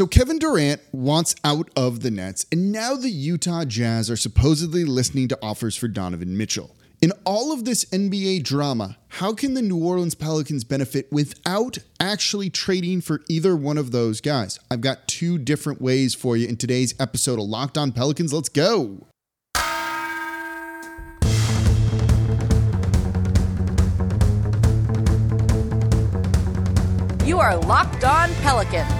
So Kevin Durant wants out of the Nets, and now the Utah Jazz are supposedly listening to offers for Donovan Mitchell. In all of this NBA drama, how can the New Orleans Pelicans benefit without actually trading for either one of those guys? I've got two different ways for you in today's episode of Locked On Pelicans. Let's go. You are Locked On Pelicans,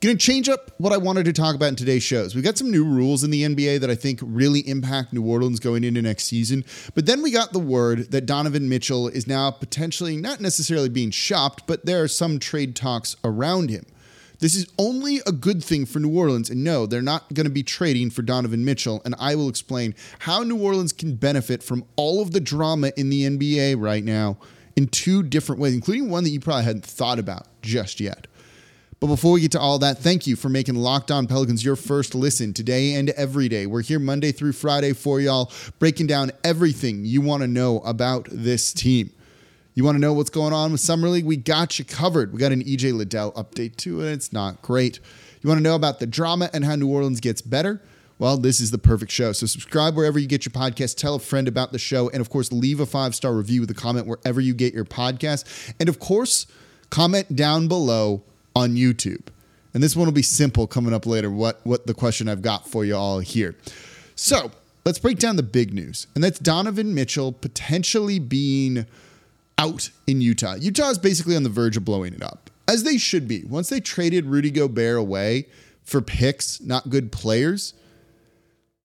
Going to change up what I wanted to talk about in today's shows. We've got some new rules in the NBA that I think really impact New Orleans going into next season. But then we got the word that Donovan Mitchell is now potentially not necessarily being shopped, but there are some trade talks around him. This is only a good thing for New Orleans. And no, they're not going to be trading for Donovan Mitchell. And I will explain how New Orleans can benefit from all of the drama in the NBA right now in two different ways, including one that you probably hadn't thought about just yet. But before we get to all that, thank you for making Locked On Pelicans your first listen today and every day. We're here Monday through Friday for y'all, breaking down everything you want to know about this team. You want to know what's going on with Summer League? We got you covered. We got an EJ Liddell update too, and it's not great. You want to know about the drama and how New Orleans gets better? Well, this is the perfect show. So subscribe wherever you get your podcast, tell a friend about the show, and of course, leave a five star review with a comment wherever you get your podcast. And of course, comment down below on YouTube. And this one will be simple coming up later. What what the question I've got for you all here. So let's break down the big news, and that's Donovan Mitchell potentially being out in Utah. Utah is basically on the verge of blowing it up, as they should be. Once they traded Rudy Gobert away for picks, not good players.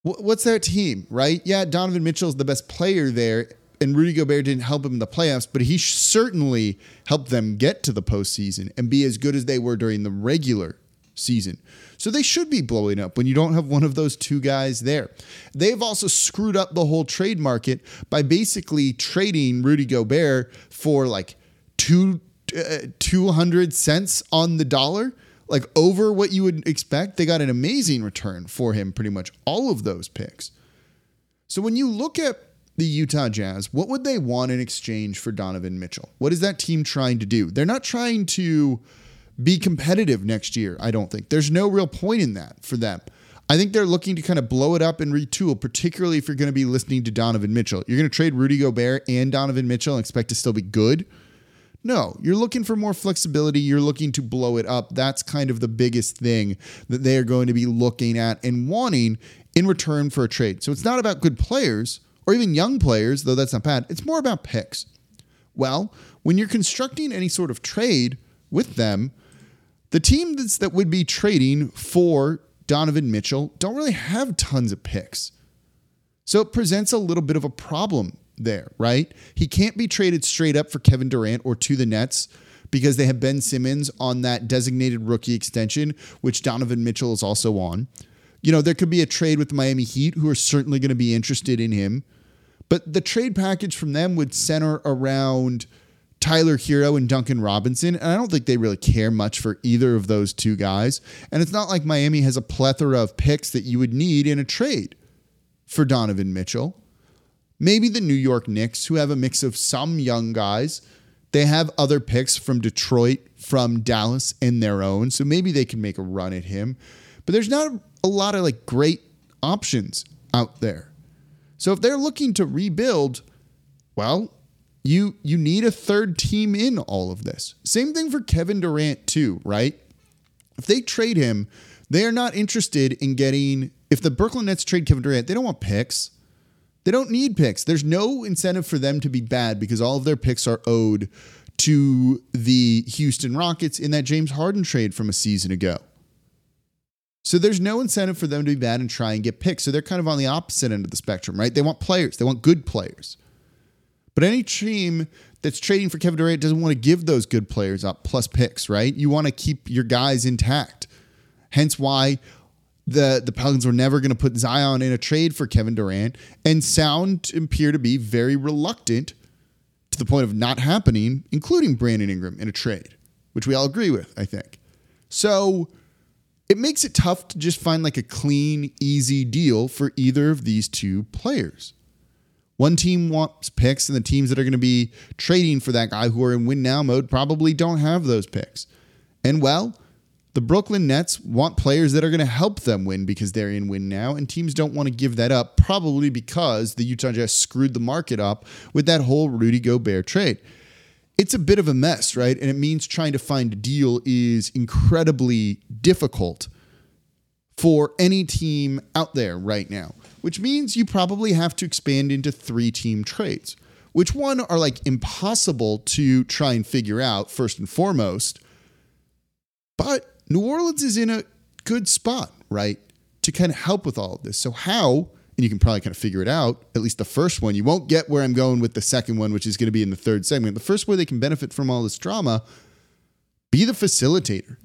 What's their team, right? Yeah, Donovan Mitchell is the best player there, and Rudy Gobert didn't help him in the playoffs, but he certainly helped them get to the postseason and be as good as they were during the regular season. So they should be blowing up when you don't have one of those two guys there. They've also screwed up the whole trade market by basically trading Rudy Gobert for like two uh, 200 cents on the dollar, like over what you would expect. They got an amazing return for him pretty much all of those picks. So when you look at the Utah Jazz, what would they want in exchange for Donovan Mitchell? What is that team trying to do? They're not trying to be competitive next year, I don't think. There's no real point in that for them. I think they're looking to kind of blow it up and retool, particularly if you're going to be listening to Donovan Mitchell. You're going to trade Rudy Gobert and Donovan Mitchell and expect to still be good. No, you're looking for more flexibility. You're looking to blow it up. That's kind of the biggest thing that they are going to be looking at and wanting in return for a trade. So it's not about good players or even young players, though that's not bad. It's more about picks. Well, when you're constructing any sort of trade with them, the team that's, that would be trading for Donovan Mitchell don't really have tons of picks. So it presents a little bit of a problem there, right? He can't be traded straight up for Kevin Durant or to the Nets because they have Ben Simmons on that designated rookie extension, which Donovan Mitchell is also on. You know, there could be a trade with the Miami Heat, who are certainly going to be interested in him. But the trade package from them would center around Tyler Herro and Duncan Robinson. And I don't think they really care much for either of those two guys. And it's not like Miami has a plethora of picks that you would need in a trade for Donovan Mitchell. Maybe the New York Knicks, who have a mix of some young guys. They have other picks from Detroit, from Dallas, and their own. So maybe they can make a run at him. But there's not a lot of like great options out there. So if they're looking to rebuild, well, you you need a third team in all of this. Same thing for Kevin Durant too, right? If they trade him, they are not interested in getting if the Brooklyn Nets trade Kevin Durant, they don't want picks. They don't need picks. There's no incentive for them to be bad because all of their picks are owed to the Houston Rockets in that James Harden trade from a season ago. So there's no incentive for them to be bad and try and get picks. So they're kind of on the opposite end of the spectrum, right? They want players, they want good players. But any team that's trading for Kevin Durant doesn't want to give those good players up plus picks, right? You want to keep your guys intact. Hence why the the Pelicans were never going to put Zion in a trade for Kevin Durant and sound appear to be very reluctant to the point of not happening, including Brandon Ingram in a trade, which we all agree with, I think. So it makes it tough to just find like a clean, easy deal for either of these two players. One team wants picks, and the teams that are going to be trading for that guy who are in win now mode probably don't have those picks. And well, the Brooklyn Nets want players that are going to help them win because they're in win now, and teams don't want to give that up, probably because the Utah Jazz screwed the market up with that whole Rudy Gobert trade. It's a bit of a mess, right? And it means trying to find a deal is incredibly difficult for any team out there right now, which means you probably have to expand into three team trades, which one are like impossible to try and figure out first and foremost. But New Orleans is in a good spot, right? To kind of help with all of this. So, how, and you can probably kind of figure it out, at least the first one, you won't get where I'm going with the second one, which is going to be in the third segment. The first way they can benefit from all this drama, be the facilitator,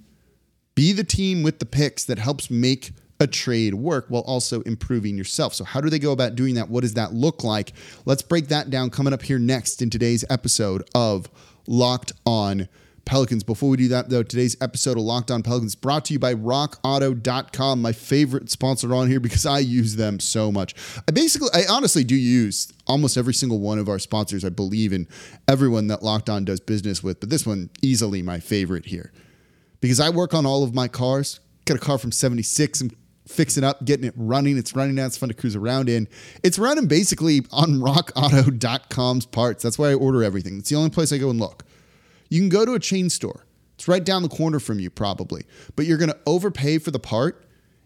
be the team with the picks that helps make a trade work while also improving yourself. So, how do they go about doing that? What does that look like? Let's break that down coming up here next in today's episode of Locked On Pelicans. Before we do that, though, today's episode of Locked On Pelicans brought to you by RockAuto.com, my favorite sponsor on here because I use them so much. I basically, I honestly do use almost every single one of our sponsors. I believe in everyone that Locked On does business with, but this one easily my favorite here because I work on all of my cars. Got a car from 76. I'm fixing up, getting it running. It's running now. It's fun to cruise around in. It's running basically on rockauto.com's parts. That's why I order everything. It's the only place I go and look. You can go to a chain store. It's right down the corner from you, probably, but you're going to overpay for the part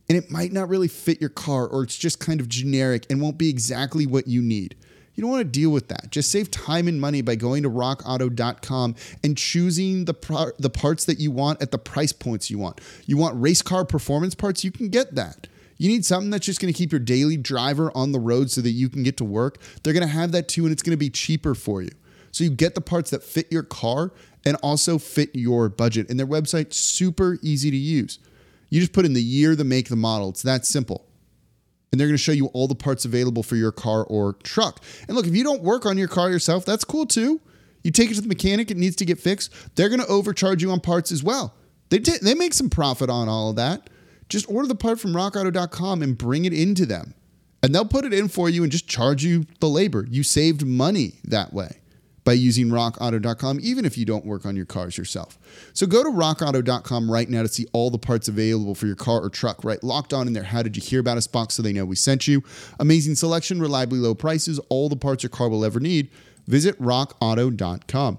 and it might not really fit your car or it's just kind of generic and won't be exactly what you need. You don't want to deal with that. Just save time and money by going to rockauto.com and choosing the pro- the parts that you want at the price points you want. You want race car performance parts, you can get that. You need something that's just going to keep your daily driver on the road so that you can get to work. They're going to have that too and it's going to be cheaper for you. So you get the parts that fit your car and also fit your budget. And their website super easy to use. You just put in the year, the make, the model. It's that simple. And they're going to show you all the parts available for your car or truck. And look, if you don't work on your car yourself, that's cool too. You take it to the mechanic, it needs to get fixed. They're going to overcharge you on parts as well. They t- they make some profit on all of that. Just order the part from rockauto.com and bring it into them. And they'll put it in for you and just charge you the labor. You saved money that way by using rockauto.com, even if you don't work on your cars yourself. So go to rockauto.com right now to see all the parts available for your car or truck, right? Locked on in there. How did you hear about us box so they know we sent you? Amazing selection, reliably low prices, all the parts your car will ever need. Visit rockauto.com.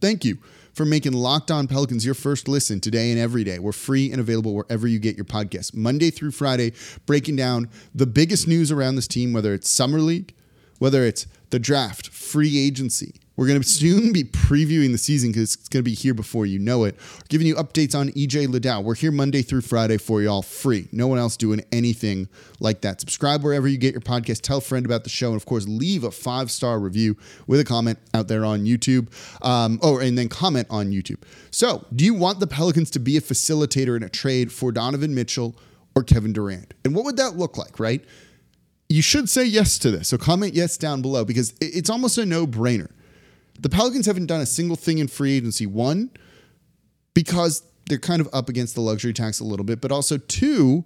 Thank you for making Locked On Pelicans your first listen today and every day. We're free and available wherever you get your podcasts. Monday through Friday, breaking down the biggest news around this team, whether it's Summer League, whether it's the draft, free agency. We're going to soon be previewing the season because it's going to be here before you know it. giving you updates on EJ Liddell. We're here Monday through Friday for y'all free. No one else doing anything like that. Subscribe wherever you get your podcast. Tell a friend about the show. And of course, leave a five star review with a comment out there on YouTube. Um, oh, and then comment on YouTube. So, do you want the Pelicans to be a facilitator in a trade for Donovan Mitchell or Kevin Durant? And what would that look like, right? You should say yes to this. So comment yes down below because it's almost a no brainer. The Pelicans haven't done a single thing in free agency. One, because they're kind of up against the luxury tax a little bit, but also two,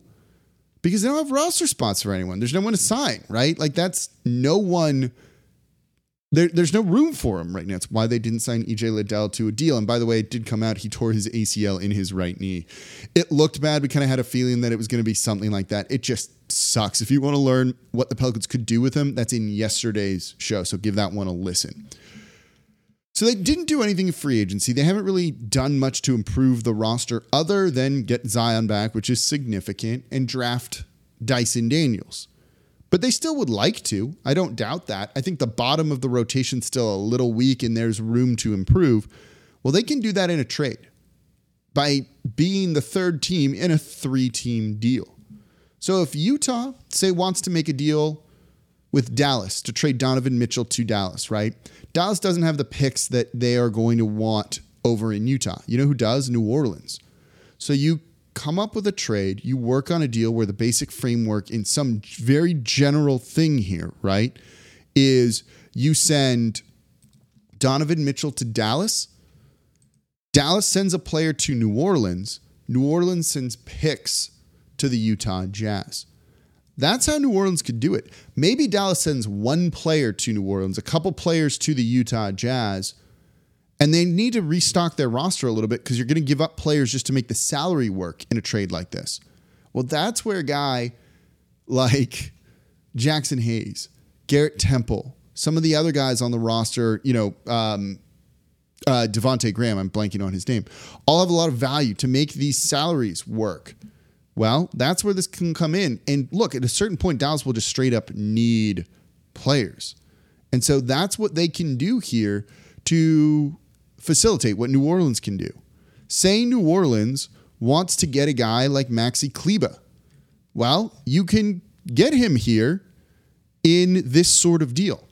because they don't have roster spots for anyone. There's no one to sign, right? Like that's no one there, there's no room for him right now. It's why they didn't sign EJ Liddell to a deal. And by the way, it did come out. He tore his ACL in his right knee. It looked bad. We kind of had a feeling that it was going to be something like that. It just sucks. If you want to learn what the Pelicans could do with him, that's in yesterday's show. So give that one a listen. So they didn't do anything in free agency. They haven't really done much to improve the roster other than get Zion back, which is significant, and draft Dyson Daniels but they still would like to. I don't doubt that. I think the bottom of the rotation's still a little weak and there's room to improve. Well, they can do that in a trade by being the third team in a three team deal. So if Utah, say, wants to make a deal with Dallas to trade Donovan Mitchell to Dallas, right? Dallas doesn't have the picks that they are going to want over in Utah. You know who does? New Orleans. So you come up with a trade, you work on a deal where the basic framework in some very general thing here, right, is you send Donovan Mitchell to Dallas. Dallas sends a player to New Orleans. New Orleans sends picks to the Utah Jazz. That's how New Orleans could do it. Maybe Dallas sends one player to New Orleans, a couple players to the Utah Jazz, and they need to restock their roster a little bit because you're going to give up players just to make the salary work in a trade like this. Well, that's where a guy like Jaxson Hayes, Garrett Temple, some of the other guys on the roster, you know, um, uh, Devonte Graham, I'm blanking on his name, all have a lot of value to make these salaries work. Well, that's where this can come in. And look, at a certain point, Dallas will just straight up need players. And so that's what they can do here to facilitate what New Orleans can do. Say New Orleans wants to get a guy like Maxi Kleber. Well, you can get him here in this sort of deal.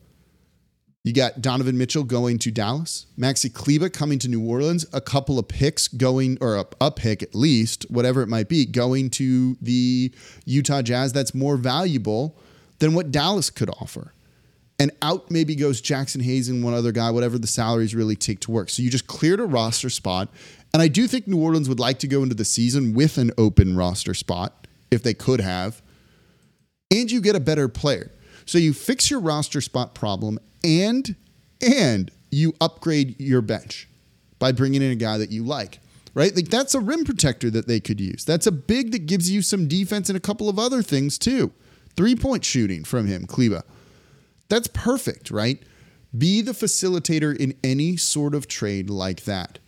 You got Donovan Mitchell going to Dallas, Maxi Kleber coming to New Orleans, a couple of picks going, or a, a, pick at least, whatever it might be, going to the Utah Jazz that's more valuable than what Dallas could offer. And out maybe goes Jaxson Hayes and one other guy, whatever the salaries really take to work. So you just cleared a roster spot. And I do think New Orleans would like to go into the season with an open roster spot if they could have. And you get a better player. So you fix your roster spot problem and and you upgrade your bench by bringing in a guy that you like. Right? Like that's a rim protector that they could use. That's a big that gives you some defense and a couple of other things too. Three-point shooting from him, Kleber. That's perfect, right? Be the facilitator in any sort of trade like that.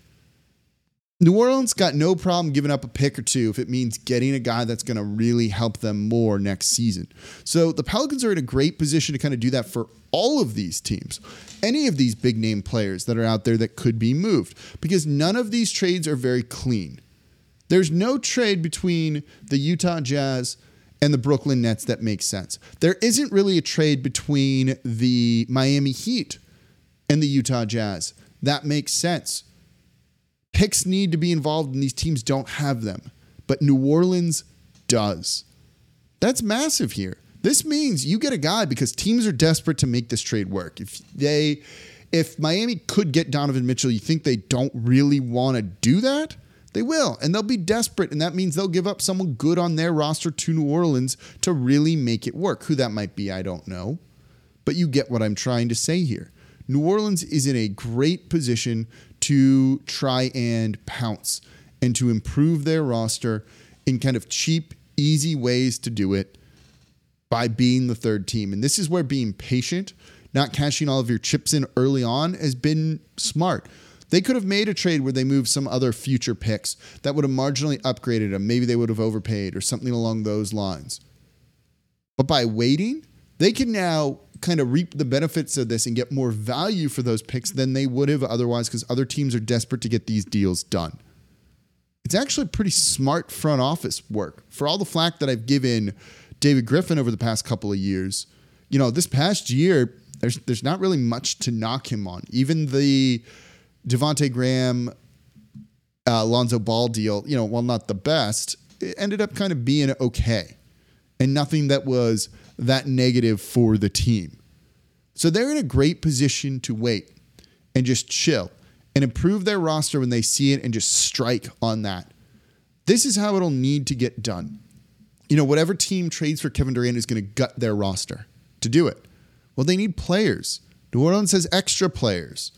New Orleans got no problem giving up a pick or two if it means getting a guy that's going to really help them more next season. So the Pelicans are in a great position to kind of do that for all of these teams, any of these big name players that are out there that could be moved, because none of these trades are very clean. There's no trade between the Utah Jazz and the Brooklyn Nets that makes sense. There isn't really a trade between the Miami Heat and the Utah Jazz that makes sense Picks need to be involved, and these teams don't have them. But New Orleans does. That's massive here. This means you get a guy because teams are desperate to make this trade work. If they if Miami could get Donovan Mitchell, you think they don't really want to do that? They will, and they'll be desperate, and that means they'll give up someone good on their roster to New Orleans to really make it work. Who that might be, I don't know. But you get what I'm trying to say here. New Orleans is in a great position to try and pounce and to improve their roster in kind of cheap, easy ways to do it by being the third team. And this is where being patient, not cashing all of your chips in early on, has been smart. They could have made a trade where they moved some other future picks that would have marginally upgraded them. Maybe they would have overpaid or something along those lines. But by waiting, they can now kind of reap the benefits of this and get more value for those picks than they would have otherwise because other teams are desperate to get these deals done. It's actually pretty smart front office work. For all the flack that I've given David Griffin over the past couple of years, you know, this past year, there's there's not really much to knock him on. Even the Devonte Graham, uh, Lonzo Ball deal, you know, while not the best, it ended up kind of being okay, and nothing that was that negative for the team. So they're in a great position to wait and just chill and improve their roster when they see it and just strike on that. This is how it'll need to get done. You know, whatever team trades for Kevin Durant is going to gut their roster to do it. Well, they need players. New Orleans has extra players.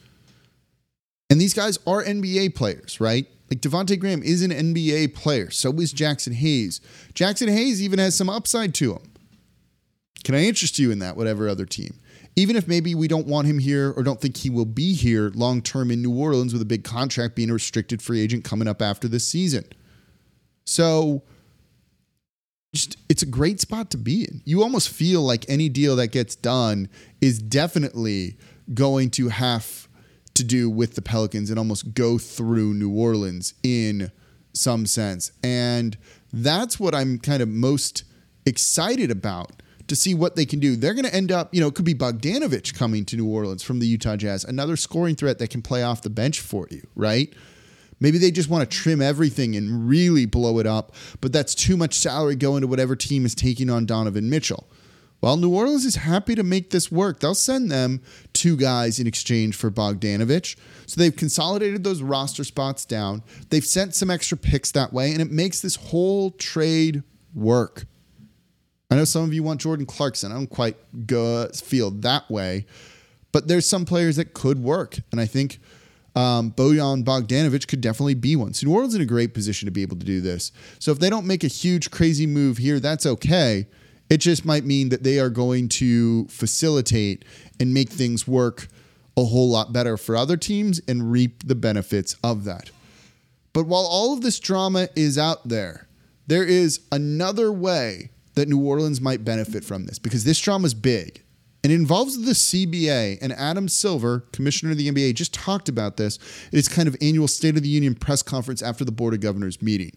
And these guys are NBA players, right? Like Devonte Graham is an NBA player. So is Jaxson Hayes. Jaxson Hayes even has some upside to him. Can I interest you in that, whatever other team? Even if maybe we don't want him here or don't think he will be here long term in New Orleans with a big contract being a restricted free agent coming up after this season. So, just it's a great spot to be in. You almost feel like any deal that gets done is definitely going to have to do with the Pelicans and almost go through New Orleans in some sense. And that's what I'm kind of most excited about to see what they can do. They're going to end up, you know, it could be Bogdanovic coming to New Orleans from the Utah Jazz, another scoring threat that can play off the bench for you, right? Maybe they just want to trim everything and really blow it up, but that's too much salary going to whatever team is taking on Donovan Mitchell. Well, New Orleans is happy to make this work. They'll send them two guys in exchange for Bogdanovic. So they've consolidated those roster spots down. They've sent some extra picks that way, and it makes this whole trade work. I know some of you want Jordan Clarkson. I don't quite go, feel that way, but there's some players that could work. And I think um, Bojan Bogdanovic could definitely be one. So New Orleans in a great position to be able to do this. So if they don't make a huge, crazy move here, that's okay. It just might mean that they are going to facilitate and make things work a whole lot better for other teams and reap the benefits of that. But while all of this drama is out there, there is another way that New Orleans might benefit from this because this drama is big and it involves the CBA. And Adam Silver, commissioner of the NBA, just talked about this at his kind of annual State of the Union press conference after the Board of Governors meeting.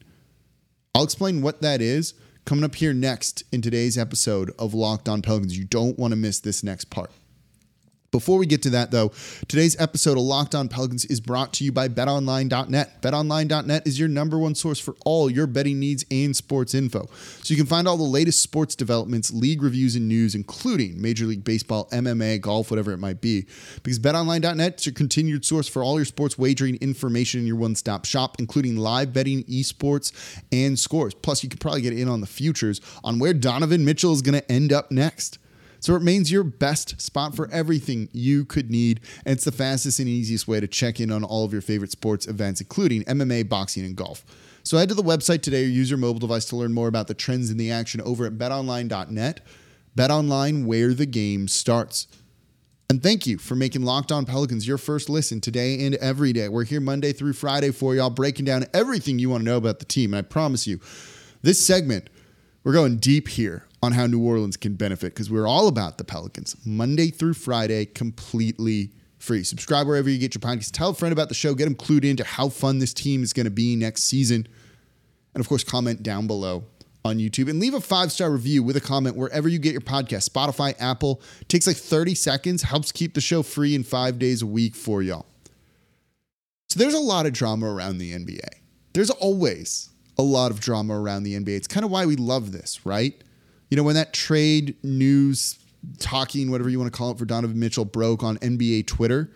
I'll explain what that is coming up here next in today's episode of Locked On Pelicans. You don't want to miss this next part. Before we get to that, though, today's episode of Locked On Pelicans is brought to you by BetOnline.net. BetOnline.net is your number one source for all your betting needs and sports info. So you can find all the latest sports developments, league reviews, and news, including Major League Baseball, MMA, golf, whatever it might be. Because BetOnline.net is your continued source for all your sports wagering information in your one stop shop, including live betting, esports, and scores. Plus, you could probably get in on the futures on where Donovan Mitchell is going to end up next. So it remains your best spot for everything you could need. And it's the fastest and easiest way to check in on all of your favorite sports events, including MMA, boxing, and golf. So head to the website today or use your mobile device to learn more about the trends in the action over at betonline.net. BetOnline, where the game starts. And thank you for making Locked On Pelicans your first listen today and every day. We're here Monday through Friday for y'all, breaking down everything you want to know about the team. And I promise you, this segment, we're going deep here on how New Orleans can benefit because we're all about the Pelicans Monday through Friday, completely free. Subscribe wherever you get your podcasts. Tell a friend about the show. Get them clued into how fun this team is going to be next season. And of course, comment down below on YouTube and leave a five star review with a comment wherever you get your podcast Spotify, Apple. Takes like 30 seconds, helps keep the show free in five days a week for y'all. So there's a lot of drama around the NBA. There's always a lot of drama around the NBA. It's kind of why we love this, right? You know, when that trade news talking, whatever you want to call it, for Donovan Mitchell broke on NBA Twitter,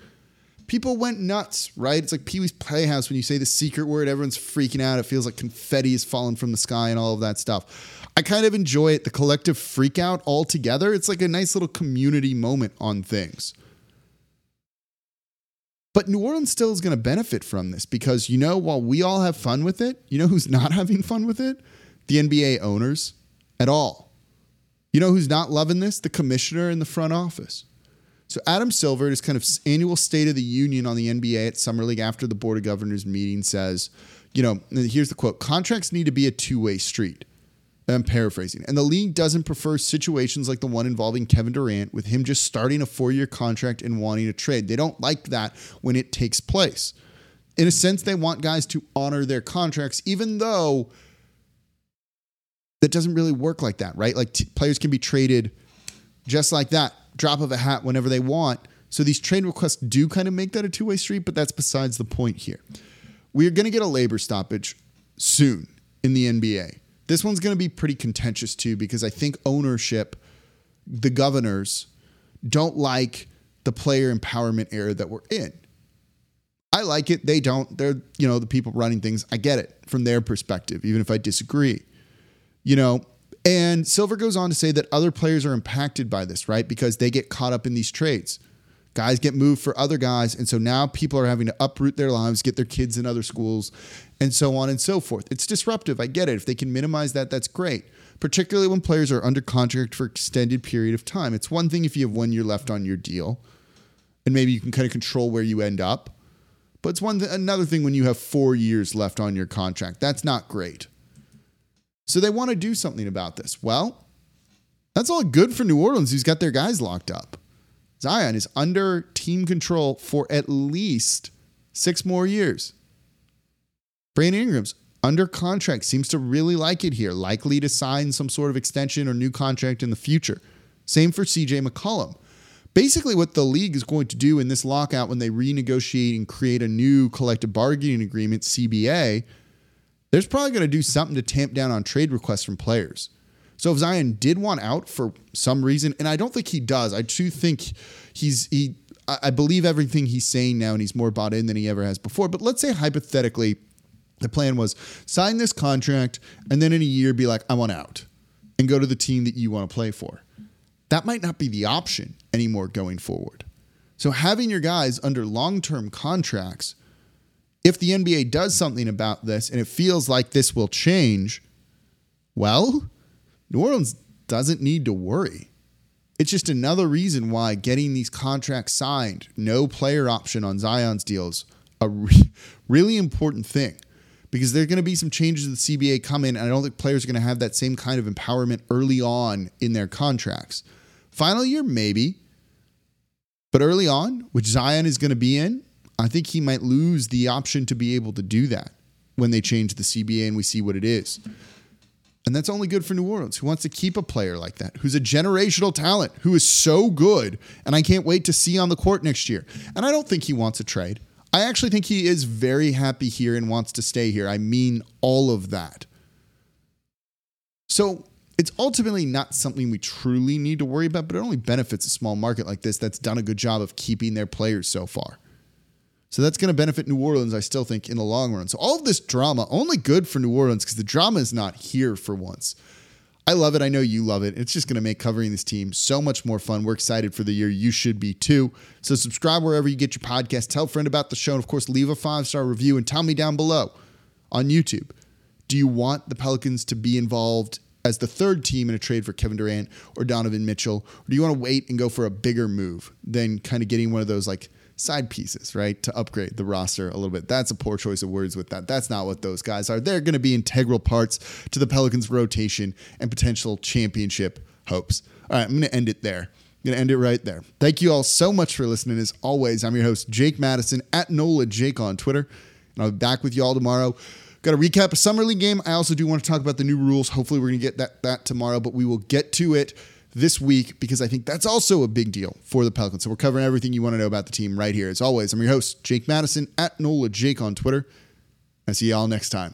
people went nuts, right? It's like Pee Wee's Playhouse when you say the secret word, everyone's freaking out. It feels like confetti is falling from the sky and all of that stuff. I kind of enjoy it, the collective freak out all together. It's like a nice little community moment on things. But New Orleans still is going to benefit from this because, you know, while we all have fun with it, you know who's not having fun with it? The NBA owners at all. You know who's not loving this? The commissioner in the front office. So Adam Silver, his kind of annual State of the Union on the NBA at Summer League after the Board of Governors meeting says, you know, here's the quote: contracts need to be a two-way street. I'm paraphrasing. And the league doesn't prefer situations like the one involving Kevin Durant, with him just starting a four year contract and wanting to trade. They don't like that when it takes place. In a sense, they want guys to honor their contracts, even though that doesn't really work like that, right? Like t- players can be traded just like that, drop of a hat whenever they want. So these trade requests do kind of make that a two way street, but that's besides the point here. We are going to get a labor stoppage soon in the NBA. This one's going to be pretty contentious too, because I think ownership, the governors, don't like the player empowerment era that we're in. I like it. They don't. They're, you know, the people running things. I get it from their perspective, even if I disagree you know, and Silver goes on to say that other players are impacted by this, right? Because they get caught up in these trades. Guys get moved for other guys. And so now people are having to uproot their lives, get their kids in other schools, and so on and so forth. It's disruptive. I get it. If they can minimize that, that's great. Particularly when players are under contract for extended period of time. It's one thing if you have one year left on your deal, and maybe you can kind of control where you end up. But it's one th- another thing when you have four years left on your contract. That's not great. So they want to do something about this. Well, that's all good for New Orleans, who's got their guys locked up. Zion is under team control for at least six more years. Brandon Ingram's under contract, seems to really like it here, likely to sign some sort of extension or new contract in the future. Same for CJ McCollum. Basically, what the league is going to do in this lockout when they renegotiate and create a new collective bargaining agreement, CBA, there's probably going to do something to tamp down on trade requests from players. So if Zion did want out for some reason, and I don't think he does, I do think he's he. I believe everything he's saying now, and he's more bought in than he ever has before. But let's say hypothetically, the plan was sign this contract, and then in a year be like, I want out, and go to the team that you want to play for. That might not be the option anymore going forward. So having your guys under long-term contracts, if the NBA does something about this and it feels like this will change, well, New Orleans doesn't need to worry. It's just another reason why getting these contracts signed, no player option on Zion's deals, a re- really important thing because there are going to be some changes to the CBA coming, and I don't think players are going to have that same kind of empowerment early on in their contracts. Final year, maybe, but early on, which Zion is going to be in, I think he might lose the option to be able to do that when they change the CBA and we see what it is. And that's only good for New Orleans, who wants to keep a player like that, who's a generational talent, who is so good, and I can't wait to see on the court next year. And I don't think he wants a trade. I actually think he is very happy here and wants to stay here. I mean all of that. So it's ultimately not something we truly need to worry about, but it only benefits a small market like this that's done a good job of keeping their players so far. So that's going to benefit New Orleans, I still think, in the long run. So all of this drama, only good for New Orleans because the drama is not here for once. I love it. I know you love it. It's just going to make covering this team so much more fun. We're excited for the year. You should be too. So subscribe wherever you get your podcast. Tell a friend about the show. And of course, leave a five star review and tell me down below on YouTube. Do you want the Pelicans to be involved as the third team in a trade for Kevin Durant or Donovan Mitchell? Or do you want to wait and go for a bigger move than kind of getting one of those like side pieces, right? To upgrade the roster a little bit. That's a poor choice of words with that. That's not what those guys are. They're going to be integral parts to the Pelicans' rotation and potential championship hopes. All right, I'm going to end it there. I'm going to end it right there. Thank you all so much for listening. As always, I'm your host, Jake Madison, at NOLA Jake on Twitter. And I'll be back with you all tomorrow. Got to recap a summer league game. I also do want to talk about the new rules. Hopefully, we're going to get that, that tomorrow, but we will get to it this week because I think that's also a big deal for the Pelicans. So we're covering everything you want to know about the team right here. As always, I'm your host, Jake Madison, at NOLA Jake on Twitter. I see y'all next time.